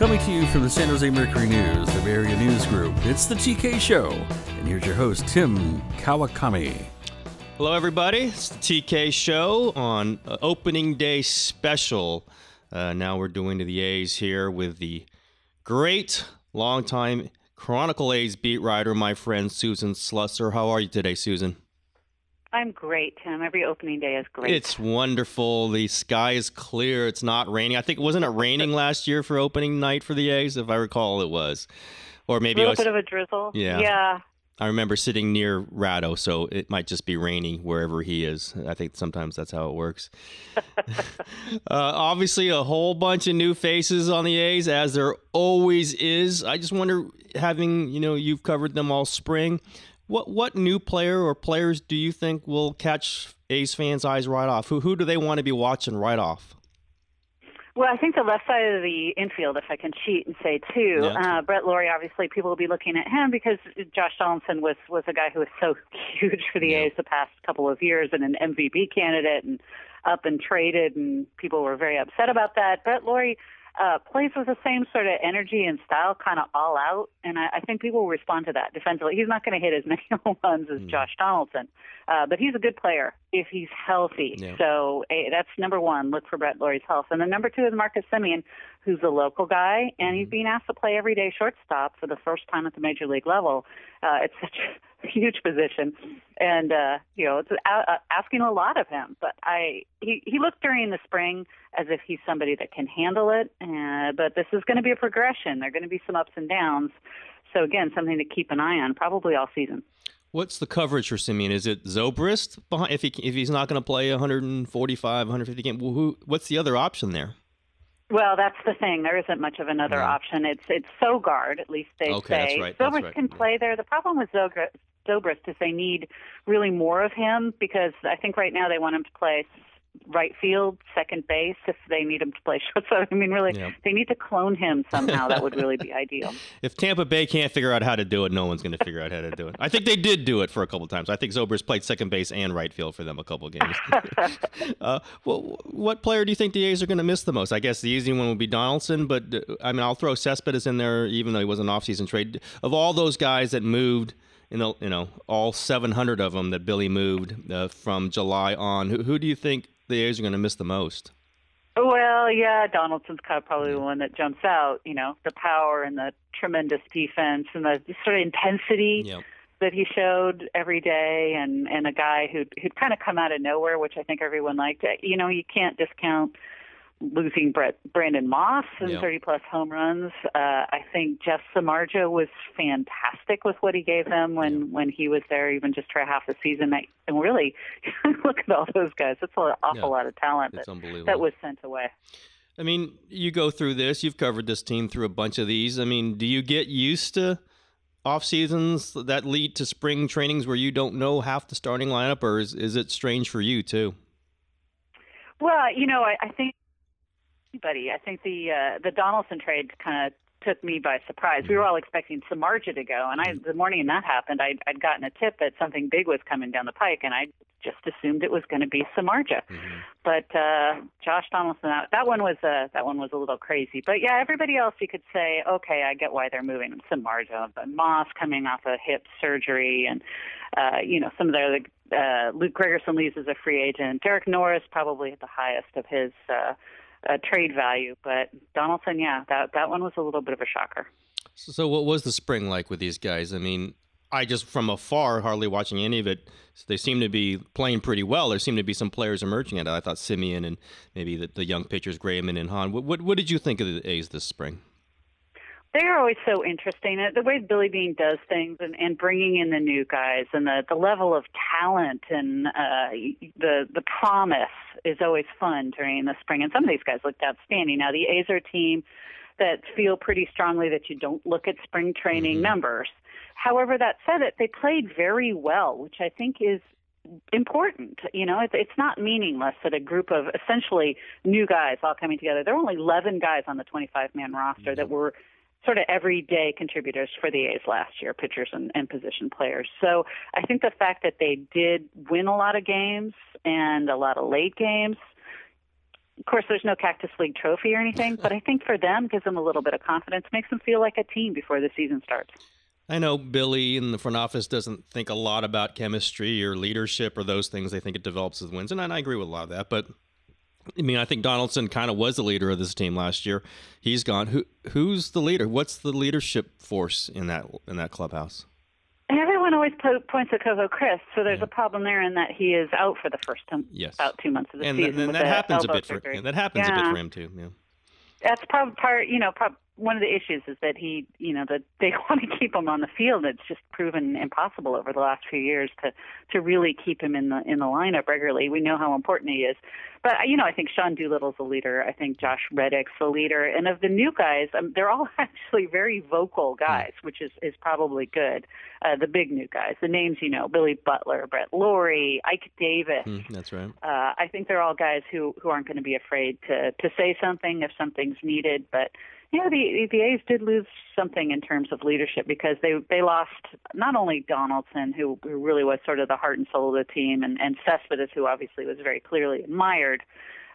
Coming to you from the San Jose Mercury News, the Bay Area News Group, it's the TK Show. And here's your host, Tim Kawakami. Hello, everybody. It's the TK Show on uh, opening day special. Uh, now we're doing to the A's here with the great longtime Chronicle A's beat writer, my friend Susan Slusser. How are you today, Susan? I'm great, Tim. Every opening day is great. It's wonderful. The sky is clear. It's not raining. I think wasn't it raining last year for opening night for the A's, if I recall, it was, or maybe it was. a little was, bit of a drizzle. Yeah. Yeah. I remember sitting near Ratto, so it might just be raining wherever he is. I think sometimes that's how it works. uh, obviously, a whole bunch of new faces on the A's, as there always is. I just wonder, having you know, you've covered them all spring. What what new player or players do you think will catch A's fans' eyes right off? Who who do they want to be watching right off? Well, I think the left side of the infield, if I can cheat and say two, Yeah. uh, Brett Lawrie. Obviously, people will be looking at him because Josh Donaldson was was a guy who was so huge for the Yeah. A's the past couple of years and an MVP candidate and up and traded, and people were very upset about that. Brett Lawrie uh, plays with the same sort of energy and style, kind of all out, and I, I think people will respond to that defensively. He's not going to hit as many home runs as Josh Donaldson, uh, but he's a good player if he's healthy. Yeah. So eh, that's number one. Look for Brett Lawrie's health, and then number two is Marcus Semien, who's a local guy, and he's being asked to play everyday shortstop for the first time at the major league level. Uh, it's such a huge position, and uh, you know it's a- uh, asking a lot of him. But I he he looked during the spring as if he's somebody that can handle it. Uh, but this is going to be a progression. There are going to be some ups and downs. So again, something to keep an eye on, probably all season. What's the coverage for Semien? Is it Zobrist behind, if he if he's not going to play 145, 150 games? Who, what's the other option there? Well, that's the thing. There isn't much of another option. It's it's Sogard, at least they Okay, say. right, Zobrist right, can play there. The problem with Zobrist, Zobrist is they need really more of him because I think right now they want him to play right field, second base if they need him to play shortstop. I mean, really, Yeah. they need to clone him somehow. that would really be ideal. If Tampa Bay can't figure out how to do it, no one's going to figure out how to do it. I think they did do it for a couple times. I think Zobrist played second base and right field for them a couple games. uh, well, what player do you think the A's are going to miss the most? I guess the easy one would be Donaldson, but uh, I mean, I'll throw Cespedes in there, even though he was an offseason trade. Of all those guys that moved, you know, you know, all 700 of them that Billy moved uh, from July on, who, who do you think the A's are going to miss the most? Well, yeah, Donaldson's kind of probably the one that jumps out. You know, the power and the tremendous defense and the sort of intensity. Yeah. that he showed every day and and a guy who who'd kind of come out of nowhere which I think everyone liked you know you can't discount losing Brett Brandon Moss and Yeah. 30 plus home runs uh I think Jeff Samardzija was fantastic with what he gave them when when he was there even just for half the season I, and really look at all those guys it's an awful Yeah. lot of talent that, that was sent away I mean, you go through this. You've covered this team through a bunch of these. I mean, do you get used to off seasons that lead to spring trainings where you don't know half the starting lineup, or is, is it strange for you too? Well, you know, I, I think anybody. I think the uh, the Donaldson trade kind of took me by surprise. We were all expecting Samardzija to go, and I the morning that happened, I'd, I'd gotten a tip that something big was coming down the pike, and I just assumed it was going to be Samardzija. But uh, Josh Donaldson, that, that one was uh, that one was a little crazy. But yeah, everybody else you could say, okay, I get why they're moving Samardzija, but Moss coming off a hip surgery, and uh, you know some of the. Uh, Luke Gregerson leaves as a free agent. Derek Norris probably at the highest of his uh, uh, trade value, but Donaldson, yeah, that that one was a little bit of a shocker. So, what was the spring like with these guys? I mean, I just from afar, hardly watching any of it. They seem to be playing pretty well. There seem to be some players emerging at. I thought Semien and maybe the, the young pitchers Graveman and Hahn. What, what what did you think of the A's this spring? They're always so interesting. Uh, The way Billy Beane does things and, and bringing in the new guys and the, the level of talent and uh, the the promise is always fun during the spring. And some of these guys looked outstanding. Now the A's are a team that feel pretty strongly that you don't look at spring training numbers. However, that said, it they played very well, which I think is important. You know, it's it's not meaningless that a group of essentially new guys all coming together. There were only 11 guys on the 25 man roster that were sort of everyday contributors for the A's last year, pitchers and, and position players. So I think the fact that they did win a lot of games and a lot of late games of course, there's no Cactus League trophy or anything, but I think for them, gives them a little bit of confidence, makes them feel like a team before the season starts. I know Billy in the front office doesn't think a lot about chemistry or leadership or those things. They think it develops with wins, and I agree with a lot of that. But I mean, I think Donaldson kind of was the leader of this team last year. He's gone. Who who's the leader? What's the leadership force in that in that clubhouse? Everyone always po- points at Coco Crisp, so there's yeah. a problem there in that he is out for the first time, yes. about two months of the and season. Th- and that happens a bit for that happens yeah. a bit for him too. Yeah. That's probably part, you know, prob- one of the issues is that he, you know, that they want to keep him on the field. It's just proven impossible over the last few years to to really keep him in the in the lineup regularly. We know how important he is, but you know, I think Sean Doolittle's the leader. I think Josh Reddick's the leader, and of the new guys, um, they're all actually very vocal guys, which is is probably good. Uh, the big new guys, the names you know, Billy Butler, Brett Lawrie, Ike Davis. Mm, that's right. Uh, I think they're all guys who who aren't going to be afraid to to say something if something's needed, but yeah, the the A's did lose something in terms of leadership because they they lost not only Donaldson, who, who really was sort of the heart and soul of the team, and and Cespedes, who obviously was very clearly admired,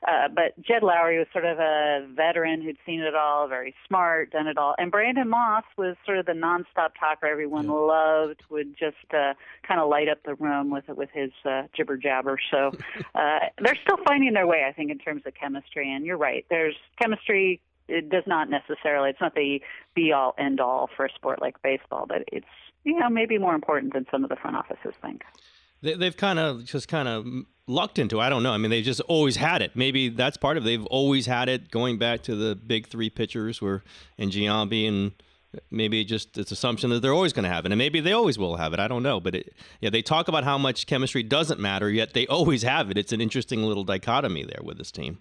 uh, but Jed Lowrie was sort of a veteran who'd seen it all, very smart, done it all, and Brandon Moss was sort of the nonstop talker everyone yeah. loved, would just uh, kind of light up the room with with his uh, jibber jabber. So uh, they're still finding their way, I think, in terms of chemistry. And you're right, there's chemistry it does not necessarily it's not the be all end all for a sport like baseball but it's you know maybe more important than some of the front offices think. They, they've kind of just kind of lucked into i don't know. I mean they've just always had it. Maybe that's part of it. They've always had it going back to the big three pitchers where and giambi and maybe just it's assumption that they're always going to have it. And maybe they always will have it. I don't know. But it, yeah they talk about how much chemistry doesn't matter yet they always have it. It's an interesting little dichotomy there with this team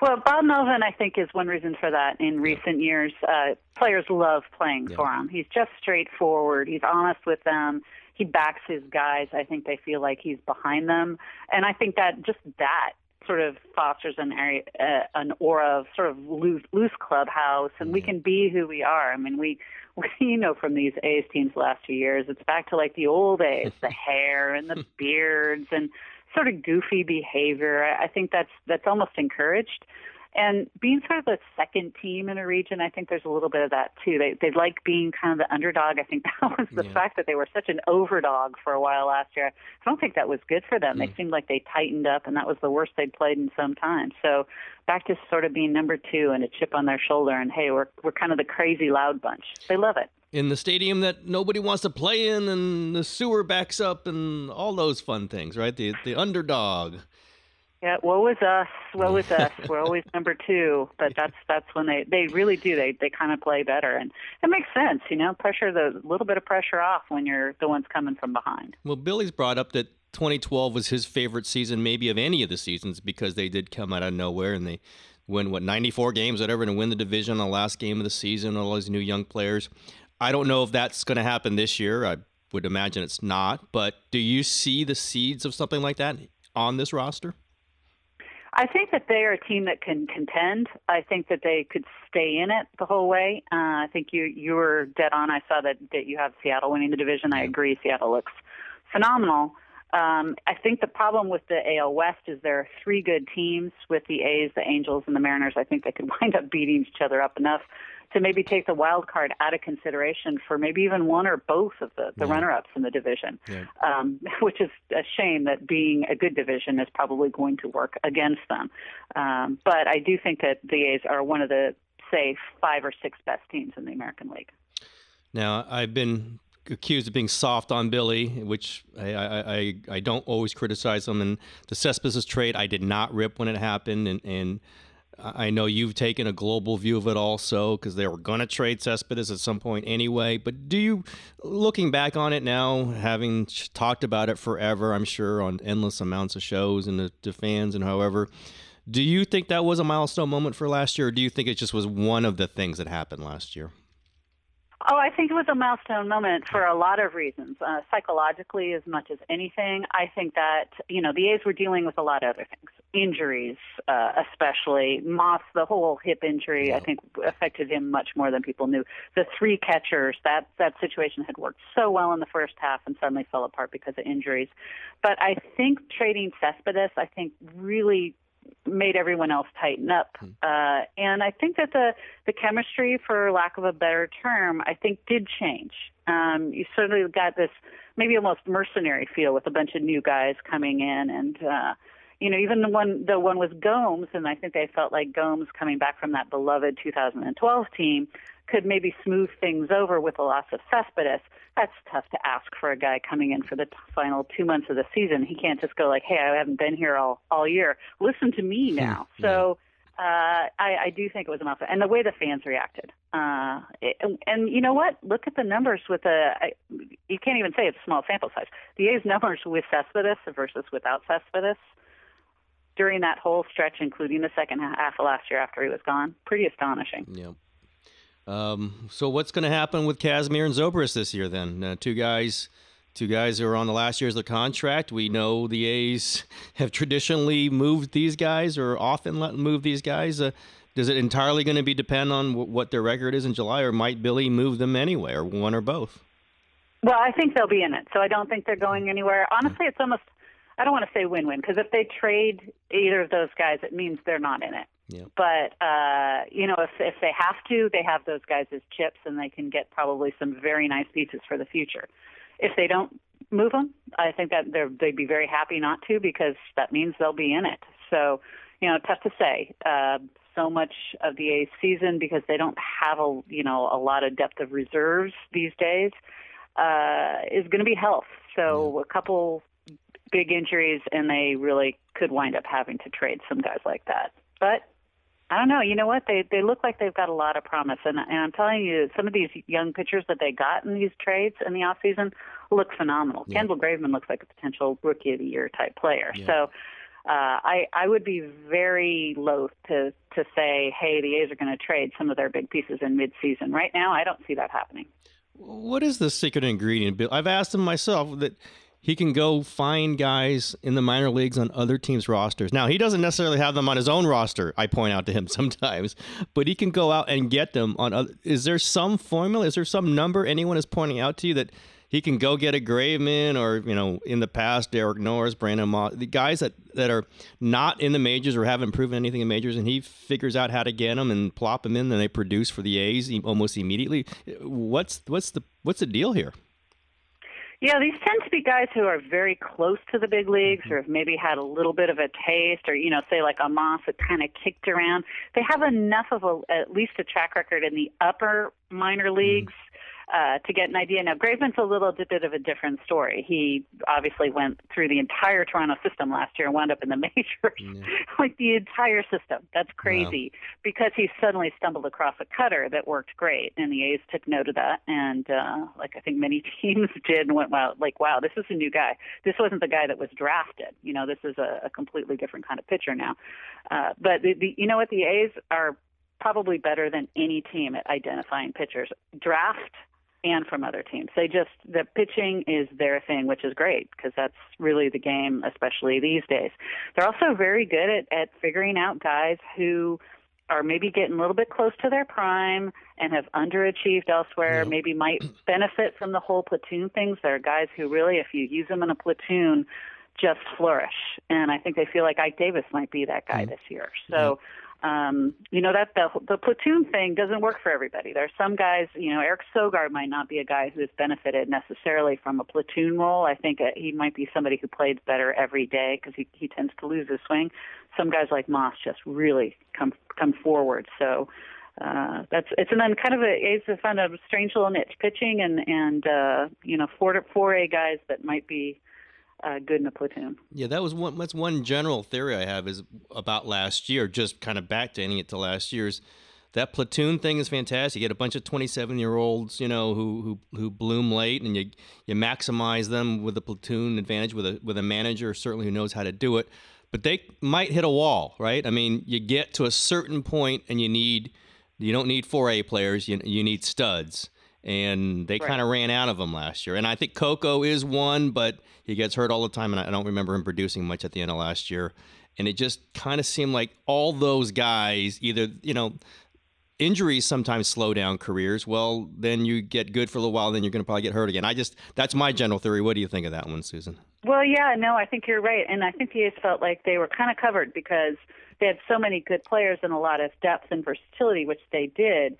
well, Bob Melvin, I think, is one reason for that. In recent years, uh, players love playing yeah. for him. He's just straightforward. He's honest with them. He backs his guys. I think they feel like he's behind them, and I think that just that sort of fosters an area, uh, an aura of sort of loose, loose clubhouse, and mm-hmm. we can be who we are. I mean, we, we you know from these A's teams the last few years, it's back to like the old days, the hair and the beards and sort of goofy behavior. I think that's that's almost encouraged. And being sort of the second team in a region, I think there's a little bit of that too. They they like being kind of the underdog. I think that was the yeah. fact that they were such an overdog for a while last year. I don't think that was good for them. Mm. They seemed like they tightened up, and that was the worst they'd played in some time. So back to sort of being number two and a chip on their shoulder, and hey, we're we're kind of the crazy loud bunch. They love it in the stadium that nobody wants to play in, and the sewer backs up, and all those fun things, right? The the underdog. Yeah, woe is us, woe is us. We're always number two, but that's that's when they they really do. They they kind of play better, and it makes sense, you know. Pressure the little bit of pressure off when you're the ones coming from behind. Well, Billy's brought up that 2012 was his favorite season, maybe of any of the seasons, because they did come out of nowhere and they win what 94 games, whatever, and win the division on the last game of the season. All these new young players. I don't know if that's going to happen this year. I would imagine it's not. But do you see the seeds of something like that on this roster? I think that they are a team that can contend. I think that they could stay in it the whole way. Uh, I think you you were dead on. I saw that that you have Seattle winning the division. I agree. Seattle looks phenomenal. Um, I think the problem with the AL West is there are three good teams with the A's, the Angels, and the Mariners. I think they could wind up beating each other up enough to maybe take the wild card out of consideration for maybe even one or both of the, the yeah. runner-ups in the division, yeah. um, which is a shame that being a good division is probably going to work against them. Um, but I do think that the A's are one of the, say, five or six best teams in the American League. Now, I've been accused of being soft on Billy, which I, I, I, don't always criticize him. And the Cespedes trade, I did not rip when it happened. And, and I know you've taken a global view of it also because they were going to trade Cespedes at some point anyway. But do you, looking back on it now, having talked about it forever, I'm sure, on endless amounts of shows and to, to fans and however, do you think that was a milestone moment for last year, or do you think it just was one of the things that happened last year? Oh, I think it was a milestone moment for a lot of reasons. Uh, psychologically, as much as anything, I think that you know the A's were dealing with a lot of other things, injuries, uh, especially Moss. The whole hip injury, yeah. I think, affected him much more than people knew. The three catchers, that that situation had worked so well in the first half, and suddenly fell apart because of injuries. But I think trading Cespedes, I think, really made everyone else tighten up. Uh, and I think that the the chemistry, for lack of a better term, I think did change. Um, you certainly got this maybe almost mercenary feel with a bunch of new guys coming in, and uh, you know even the one the one was Gomes, and I think they felt like Gomes coming back from that beloved 2012 team could maybe smooth things over with the loss of Cespedes. That's tough to ask for a guy coming in for the t- final two months of the season. He can't just go like, "Hey, I haven't been here all all year. Listen to me now." so uh, I, I do think it was enough, and the way the fans reacted. Uh, it, and you know what? Look at the numbers with the. I, you can't even say it's small sample size. The A's numbers with Cespedes versus without Cespedes during that whole stretch, including the second half of last year after he was gone, pretty astonishing. Yeah. Um, so what's going to happen with Kazmir and Zobrist this year? Then uh, two guys, two guys who are on the last years of the contract. We know the A's have traditionally moved these guys or often let move these guys. Uh, does it entirely going to be depend on w- what their record is in July, or might Billy move them anyway, or one or both? Well, I think they'll be in it, so I don't think they're going anywhere. Honestly, it's almost I don't want to say win-win because if they trade either of those guys, it means they're not in it. Yeah. But uh, you know, if if they have to, they have those guys as chips, and they can get probably some very nice pieces for the future. If they don't move them, I think that they're, they'd be very happy not to because that means they'll be in it. So, you know, tough to say. Uh, so much of the A's season because they don't have a you know a lot of depth of reserves these days uh, is going to be health. So a couple big injuries, and they really could wind up having to trade some guys like that. But I don't know. You know what? They they look like they've got a lot of promise, and and I'm telling you, some of these young pitchers that they got in these trades in the off season look phenomenal. Yeah. Kendall Graveman looks like a potential rookie of the year type player. Yeah. So. Uh, I I would be very loath to to say, hey, the A's are going to trade some of their big pieces in midseason. Right now, I don't see that happening. What is the secret ingredient, Bill? I've asked him myself that he can go find guys in the minor leagues on other teams' rosters. Now, he doesn't necessarily have them on his own roster, I point out to him sometimes, but he can go out and get them on other. Is there some formula? Is there some number anyone is pointing out to you that he can go get a Graveman or, you know, in the past, Derek Norris, Brandon Moss, the guys that, that are not in the majors or haven't proven anything in majors, and he figures out how to get them and plop them in, and they produce for the A's almost immediately. What's what's the what's the deal here? Yeah, these tend to be guys who are very close to the big leagues mm-hmm. or have maybe had a little bit of a taste or, you know, say like Amos that kind of kicked around. They have enough of a, at least a track record in the upper minor mm-hmm. leagues uh, to get an idea. Now, Graveman's a little bit of a different story. He obviously went through the entire Toronto system last year and wound up in the majors, like the entire system. That's crazy because he suddenly stumbled across a cutter that worked great, and the A's took note of that. And uh, like I think many teams did, and went, "Wow, like wow, this is a new guy. This wasn't the guy that was drafted. You know, this is a, a completely different kind of pitcher now." Uh, but the, the, you know what? The A's are probably better than any team at identifying pitchers. Draft and from other teams. They just the pitching is their thing, which is great because that's really the game, especially these days. They're also very good at at figuring out guys who are maybe getting a little bit close to their prime and have underachieved elsewhere, maybe might benefit from the whole platoon things. There are guys who really, if you use them in a platoon, just flourish. And I think they feel like Ike Davis might be that guy mm. this year. So, um, you know, that the, the platoon thing doesn't work for everybody. There are some guys, you know, Eric Sogard might not be a guy who's benefited necessarily from a platoon role. I think uh, he might be somebody who plays better every day because he, he tends to lose his swing. Some guys like Moss just really come come forward. So, uh, that's it's and then kind of a it's a kind of strange little niche pitching and and uh, you know four four A guys that might be uh, good in a platoon. Yeah, that was one. That's one general theory I have is about last year. Just kind of backdating it to last year's. That platoon thing is fantastic. You get a bunch of twenty-seven-year-olds, you know, who who who bloom late, and you you maximize them with a platoon advantage with a with a manager certainly who knows how to do it. But they might hit a wall, right? I mean, you get to a certain point, and you need you don't need four A players. You you need studs and they Right. kind of ran out of them last year. And I think Coco is one, but he gets hurt all the time, and I don't remember him producing much at the end of last year. And it just kind of seemed like all those guys, either you know, injuries sometimes slow down careers, well, then you get good for a little while, then you're going to probably get hurt again. I just that's my general theory. What do you think of that one, Susan? Well, yeah, no, I think you're right, and I think the A's felt like they were kind of covered because they had so many good players and a lot of depth and versatility, which they did.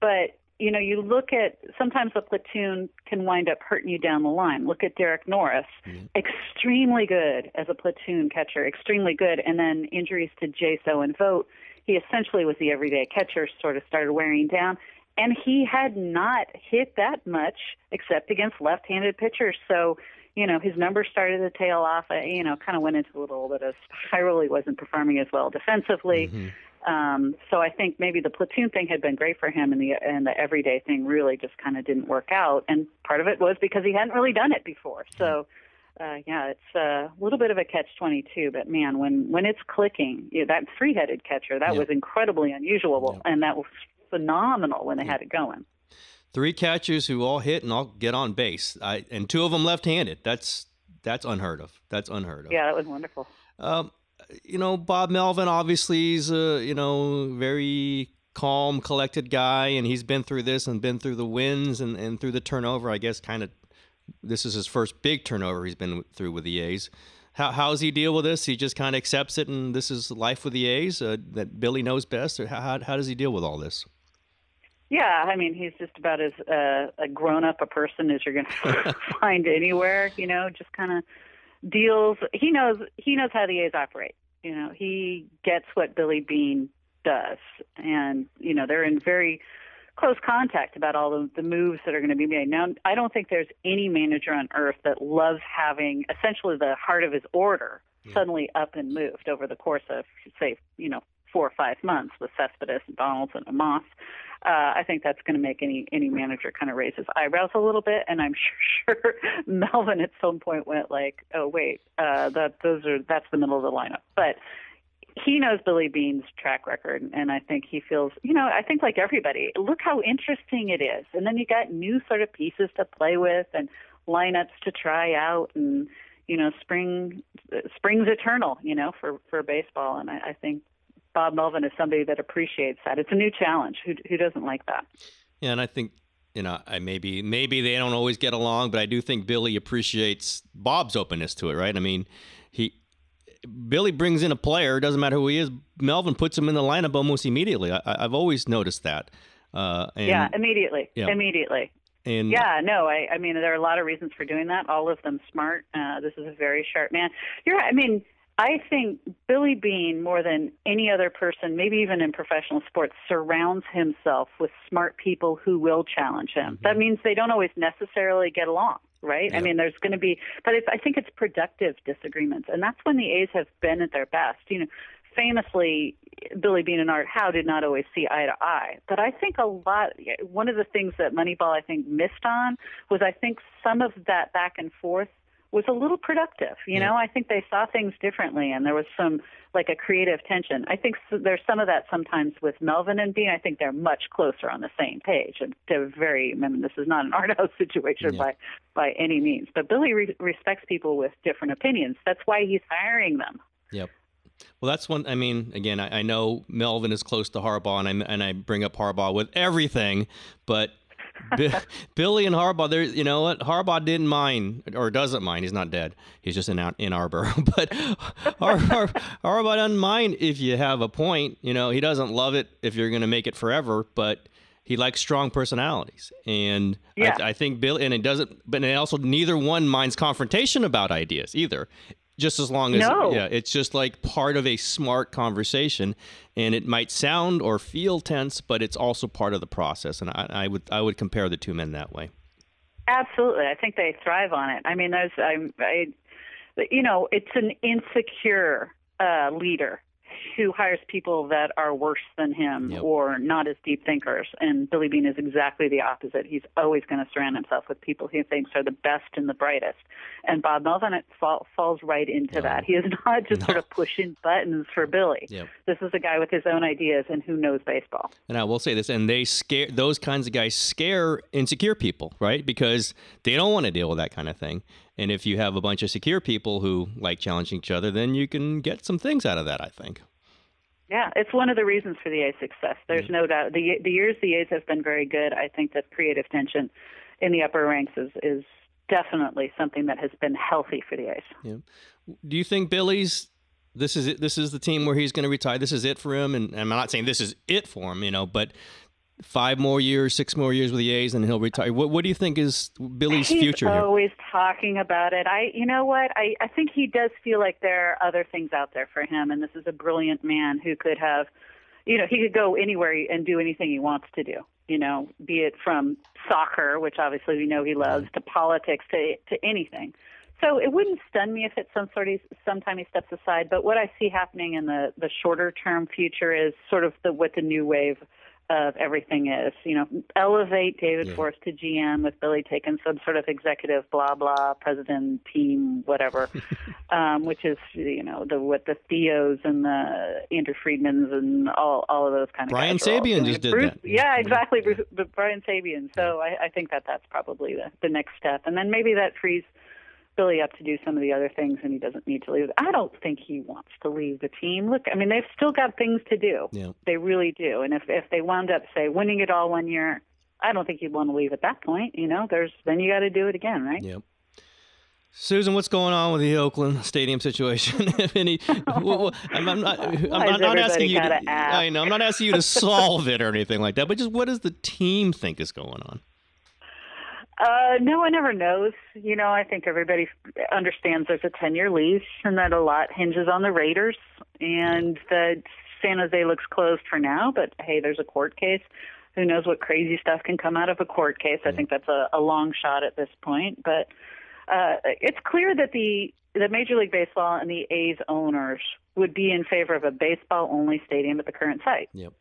But you know, you look at sometimes a platoon can wind up hurting you down the line. Look at Derek Norris, mm-hmm. extremely good as a platoon catcher, extremely good, and then injuries to Jaso and Vogt. He essentially was the everyday catcher, sort of started wearing down, and he had not hit that much except against left-handed pitchers. So you know, his numbers started to tail off. Uh, you know, kind of went into a little bit of spiral. He wasn't performing as well defensively. Mm-hmm. Um, so I think maybe the platoon thing had been great for him, and the and the everyday thing really just kind of didn't work out. And part of it was because he hadn't really done it before. So. Uh, yeah, it's a little bit of a catch-22, but man, when when it's clicking, you know, that three-headed catcher that was incredibly unusual, and that was phenomenal when they had it going three catchers who all hit and all get on base, I, and two of them left-handed. That's that's unheard of. That's unheard of. Yeah, that was wonderful. Um, you know, Bob Melvin obviously is a you know very calm, collected guy, and he's been through this and been through the wins and, and through the turnover. I guess kind of this is his first big turnover he's been through with the A's. How how does he deal with this? He just kind of accepts it, and this is life with the A's uh, that Billy knows best. Or how how does he deal with all this? Yeah, I mean, he's just about as uh, a grown up a person as you're going to find anywhere. You know, just kind of deals. He knows he knows how the A's operate. You know, he gets what Billy Beane does, and you know they're in very close contact about all the, the moves that are going to be made. Now, I don't think there's any manager on earth that loves having essentially the heart of his order yeah. suddenly up and moved over the course of, say, you know, four or five months with Cespedes and Donaldson and Moss uh, I think that's going to make any any manager kind of raise his eyebrows a little bit. And I'm sure, sure Melvin at some point went like, "Oh wait, uh, that those are that's the middle of the lineup." But he knows Billy Beane's track record, and I think he feels, you know, I think like everybody, look how interesting it is. And then you got new sort of pieces to play with and lineups to try out, and you know, spring spring's eternal, you know, for for baseball. And I, I think Bob Melvin is somebody that appreciates that. It's a new challenge. Who who doesn't like that? Yeah, and I think you know, I maybe maybe they don't always get along, but I do think Billy appreciates Bob's openness to it, right? I mean, he Billy brings in a player, doesn't matter who he is. Melvin puts him in the lineup almost immediately. I, have always noticed that. Uh, and, yeah, immediately, yeah. immediately. And yeah, no, I, I mean, there are a lot of reasons for doing that. All of them smart. Uh, this is a very sharp man. You're, I mean, I think Billy Beane, more than any other person, maybe even in professional sports, surrounds himself with smart people who will challenge him. Mm-hmm. That means they don't always necessarily get along, right? Yeah. I mean, there's going to be, but it's, I think it's productive disagreements, and that's when the A's have been at their best. You know, famously, Billy Beane and Art Howe did not always see eye to eye. But I think a lot, one of the things that Moneyball, I think, missed on was I think some of that back and forth was a little productive. You yeah. know, I think they saw things differently, and there was some like a creative tension. I think there's some of that sometimes with Melvin and Beane. I think they're much closer on the same page, and they're very. I mean, this is not an art house situation yeah. by by any means, but Billy re- respects people with different opinions. That's why he's hiring them. Yep. Well, that's one. I mean, again, I, I know Melvin is close to Harbaugh, and I and I bring up Harbaugh with everything, but Billy and Harbaugh, there, you know what? Harbaugh didn't mind or doesn't mind. He's not dead. He's just in Ann Arbor. but Har- Har- Harbaugh doesn't mind if you have a point. You know, he doesn't love it if you're going to make it forever, but he likes strong personalities. And yeah. I, I think Billy, and it doesn't, but it also neither one minds confrontation about ideas either just as long as no. yeah it's just like part of a smart conversation and it might sound or feel tense but it's also part of the process and i, I would i would compare the two men that way. Absolutely. I think they thrive on it. I mean there's i'm I you know it's an insecure uh, leader who hires people that are worse than him yep. or not as deep thinkers. And Billy Beane is exactly the opposite. He's always going to surround himself with people he thinks are the best and the brightest. And Bob Melvin it fall, falls right into no. that. He is not just no. sort of pushing buttons for Billy. Yep. This is a guy with his own ideas and who knows baseball. And I will say this, and they scare those kinds of guys scare insecure people, right? Because they don't want to deal with that kind of thing. And if you have a bunch of secure people who like challenging each other, then you can get some things out of that, I think. Yeah, it's one of the reasons for the A's success. There's mm-hmm. no doubt. The the years the A's have been very good. I think that creative tension in the upper ranks is is definitely something that has been healthy for the A's. Yeah. Do you think Billy's this is it, this is the team where he's going to retire? This is it for him, and I'm not saying this is it for him, you know, but five more years, six more years with the A's, and he'll retire. What, what do you think is Billy's He's future He's always talking about it. I, you know what? I, I think he does feel like there are other things out there for him, and this is a brilliant man who could have, you know, he could go anywhere and do anything he wants to do. You know, be it from soccer, which obviously we know he loves, to politics, to to anything. So it wouldn't stun me if at some sort of sometime he steps aside. But what I see happening in the the shorter term future is sort of the what the new wave of everything is. You know, elevate David Yeah. Forst to GM with Billy taking some sort of executive blah blah president team whatever, um, which is you know the what the Theos and the Andrew Friedmans and all all of those kind of Brian guys are all Sabean just did Bruce, that. Yeah, Yeah. exactly. Bruce, but Brian Sabean. So I, I think that that's probably the the next step, and then maybe that frees. Billy up to do some of the other things, and he doesn't need to leave. I don't think he wants to leave the team. Look, I mean, they've still got things to do. Yeah. They really do. And if if they wound up say winning it all one year, I don't think he'd want to leave at that point. You know, there's then you got to do it again, right? Yep. Susan, what's going on with the Oakland Stadium situation? if any, well, I'm, I'm not, I'm not, not asking you. Gotta ask? I know I'm not asking you to solve it or anything like that, but just what does the team think is going on? Uh, no one ever knows. You know, I think everybody understands there's a 10 year lease and that a lot hinges on the Raiders and that San Jose looks closed for now, but hey, there's a court case. Who knows what crazy stuff can come out of a court case? I think that's a, a long shot at this point, but uh, it's clear that the the Major League Baseball and the A's owners would be in favor of a baseball only stadium at the current site. Yep.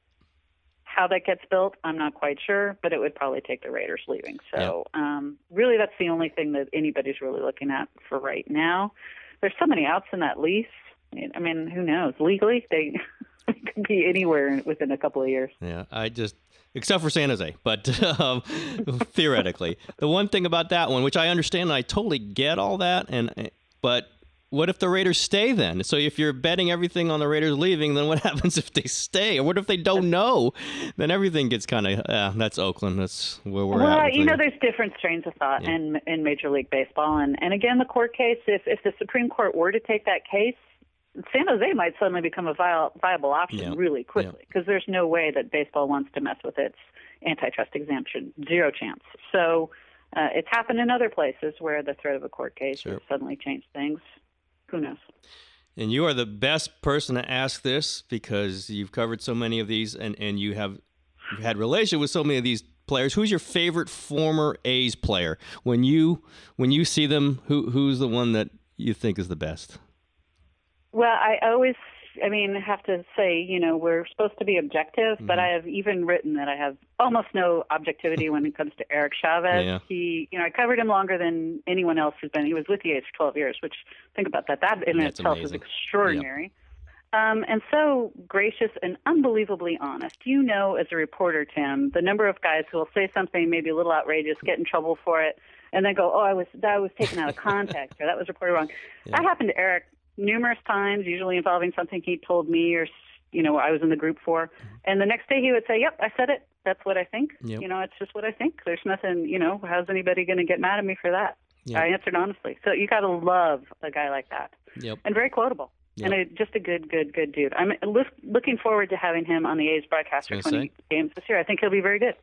How that gets built, I'm not quite sure, but it would probably take the Raiders leaving. So, um, really, that's the only thing that anybody's really looking at for right now. There's so many outs in that lease. I mean, who knows? Legally, they could be anywhere within a couple of years. Yeah, I just except for San Jose, but um, theoretically, the one thing about that one, which I understand, and I totally get all that, and but what if the Raiders stay then? So if you're betting everything on the Raiders leaving, then what happens if they stay? Or what if they don't know? Then everything gets kind of uh, that's Oakland. That's where we're at. well, you know, there's different strains of thought Yeah. in in Major League Baseball, and and again, the court case. If if the Supreme Court were to take that case, San Jose might suddenly become a viable viable option Yeah. really quickly because there's no way that baseball wants to mess with its antitrust exemption. Zero chance. So. Uh, it's happened in other places where the threat of a court case Sure. has suddenly changed things. Who knows? And you are the best person to ask this because you've covered so many of these, and and you have you've had relation with so many of these players. Who's your favorite former A's player? When you when you see them, who who's the one that you think is the best? Well, I always, I mean, have to say, you know, we're supposed to be objective, but I have even written that I have almost no objectivity when it comes to Eric Chavez. Yeah. He, you know, I covered him longer than anyone else who's been. He was with the A's for 12 years, which think about that. That in That's itself amazing. is extraordinary. Um, and so gracious and unbelievably honest. You know, as a reporter, Tim, the number of guys who will say something maybe a little outrageous, get in trouble for it, and then go, "Oh, I was that was taken out of context, or that was reported wrong." That happened to Eric numerous times, usually involving something he told me or you know I was in the group for. And the next day he would say, "Yep, I said it. That's what I think. Yep. You know, it's just what I think. There's nothing. You know, how's anybody going to get mad at me for that?" Yep. I answered honestly. So you got to love a guy like that Yep. and very quotable. Yep. And a, just a good, good, good dude. I'm look, looking forward to having him on the A's broadcast for I was 20 games this year. I think he'll be very good.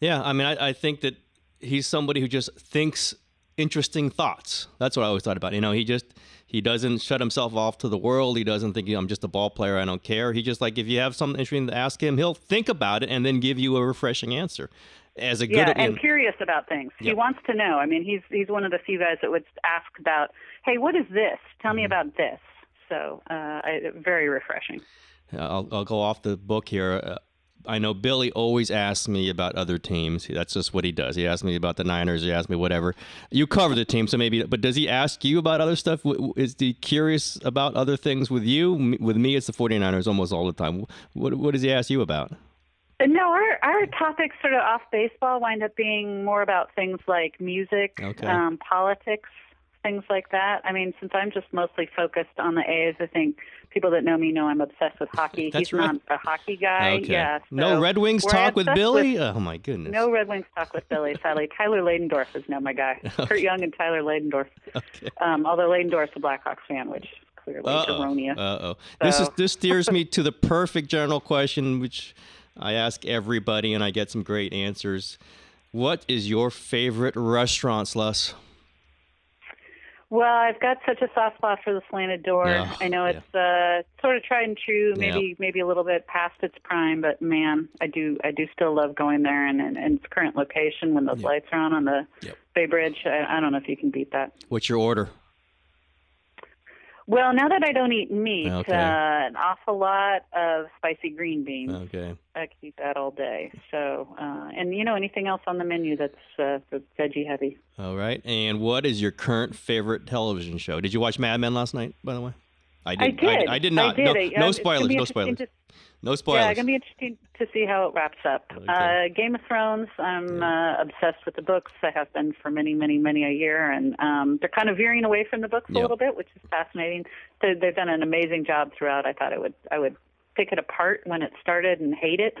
Yeah, I mean, I, I think that he's somebody who just thinks interesting thoughts. That's what I always thought about. You know, he just he doesn't shut himself off to the world. He doesn't think I'm just a ball player. I don't care. He just like if you have something interesting to ask him, he'll think about it and then give you a refreshing answer. As a good, Yeah, and curious about things. He wants to know. I mean, he's he's one of the few guys that would ask about, "Hey, what is this? Tell Mm-hmm. me about this." So, uh, I, very refreshing. I'll, I'll go off the book here. Uh, I know Billy always asks me about other teams. That's just what he does. He asks me about the Niners. He asks me whatever. You cover the team, so maybe. But does he ask you about other stuff? Is he curious about other things with you? With me, it's the 49ers almost all the time. What, what does he ask you about? Uh, No, our our topics sort of off baseball wind up being more about things like music, Okay. um, politics, things like that. I mean, since I'm just mostly focused on the A's, I think people that know me know I'm obsessed with hockey. That's He's right. not a hockey guy. Okay. Yeah. no Red Wings talk with Billy. oh my goodness. no Red Wings talk with Billy. Sadly, Tyler Ladendorf is now my guy. Curt Young and Tyler Ladendorf. Okay. Um, although Ladendorf's a Blackhawks fan, which is clearly Uh-oh. erroneous. Uh-oh. This is this steers me to the perfect general question, which I ask everybody, and I get some great answers. What is your favorite restaurant, Sluss? Well, I've got such a soft spot for the slanted door. Yeah, I know yeah. it's uh, sort of tried and true, Yeah. maybe maybe a little bit past its prime, but man, I do I do still love going there and and, and its current location when those lights are on on the Yep. Bay Bridge. I, I don't know if you can beat that. What's your order? Well, now that I don't eat meat, Okay. uh, an awful lot of spicy green beans. Okay. I could eat that all day. So, uh, and you know, anything else on the menu that's uh, that's veggie heavy. All right. And what is your current favorite television show? Did you watch Mad Men last night, by the way? I I did. I, did not. I did. No, Uh, no spoilers. No spoilers. to- No Yeah, spoilers. it's gonna be interesting to see how it wraps up. Okay. Uh, Game of Thrones. I'm uh, obsessed with the books. I have been for many, many, many a year, and um, they're kind of veering away from the books Yep. a little bit, which is fascinating. They, they've done an amazing job throughout. I thought I would, I would pick it apart when it started and hate it,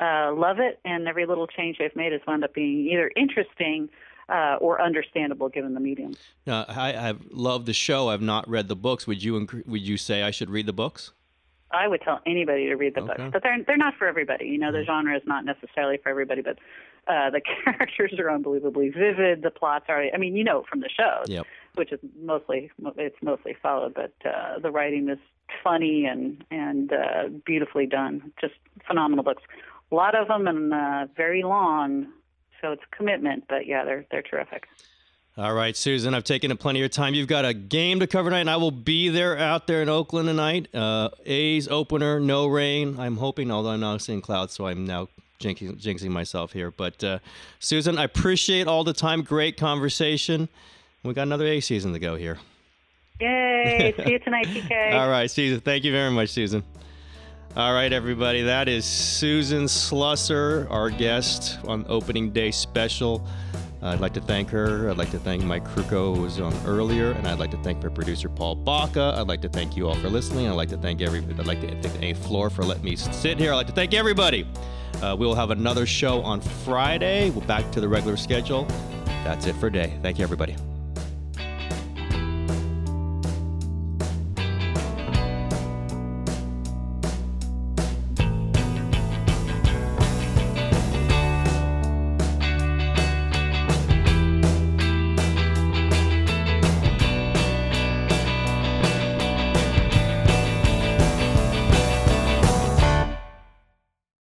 uh, love it, and every little change they've made has wound up being either interesting. Uh, or understandable given the medium. Uh, I have loved the show. I've not read the books. Would you would you say I should read the books? I would tell anybody to read the Okay. Books, but they're they're not for everybody. You know, the genre is not necessarily for everybody, but uh, the characters are unbelievably vivid. The plots are, I mean, you know, from the shows, Yep. which is mostly it's mostly followed, but uh, the writing is funny and and uh, beautifully done. Just phenomenal books. A lot of them and uh, very long, so it's a commitment. But yeah, they're they're terrific. All right, Susan, I've taken up plenty of your time. You've got a game to cover tonight, and I will be there out there in Oakland tonight. Uh, A's opener, no rain. I'm hoping, although I'm now seeing clouds, so I'm now jinxing, jinxing myself here. But uh, Susan, I appreciate all the time. Great conversation. We got another A season to go here. Yay! See you tonight, TK. All right, Susan. Thank you very much, Susan. All right, everybody. That is Susan Slusser, our guest on opening day special. I'd like to thank her. I'd like to thank Mike Krukow, who was on earlier, and I'd like to thank my producer Paul Baca. I'd like to thank you all for listening. I'd like to thank every. I'd like to thank A Floor for letting me sit here. I'd like to thank everybody. Uh, we will have another show on Friday. We're back to the regular schedule. That's it for today. Thank you, everybody.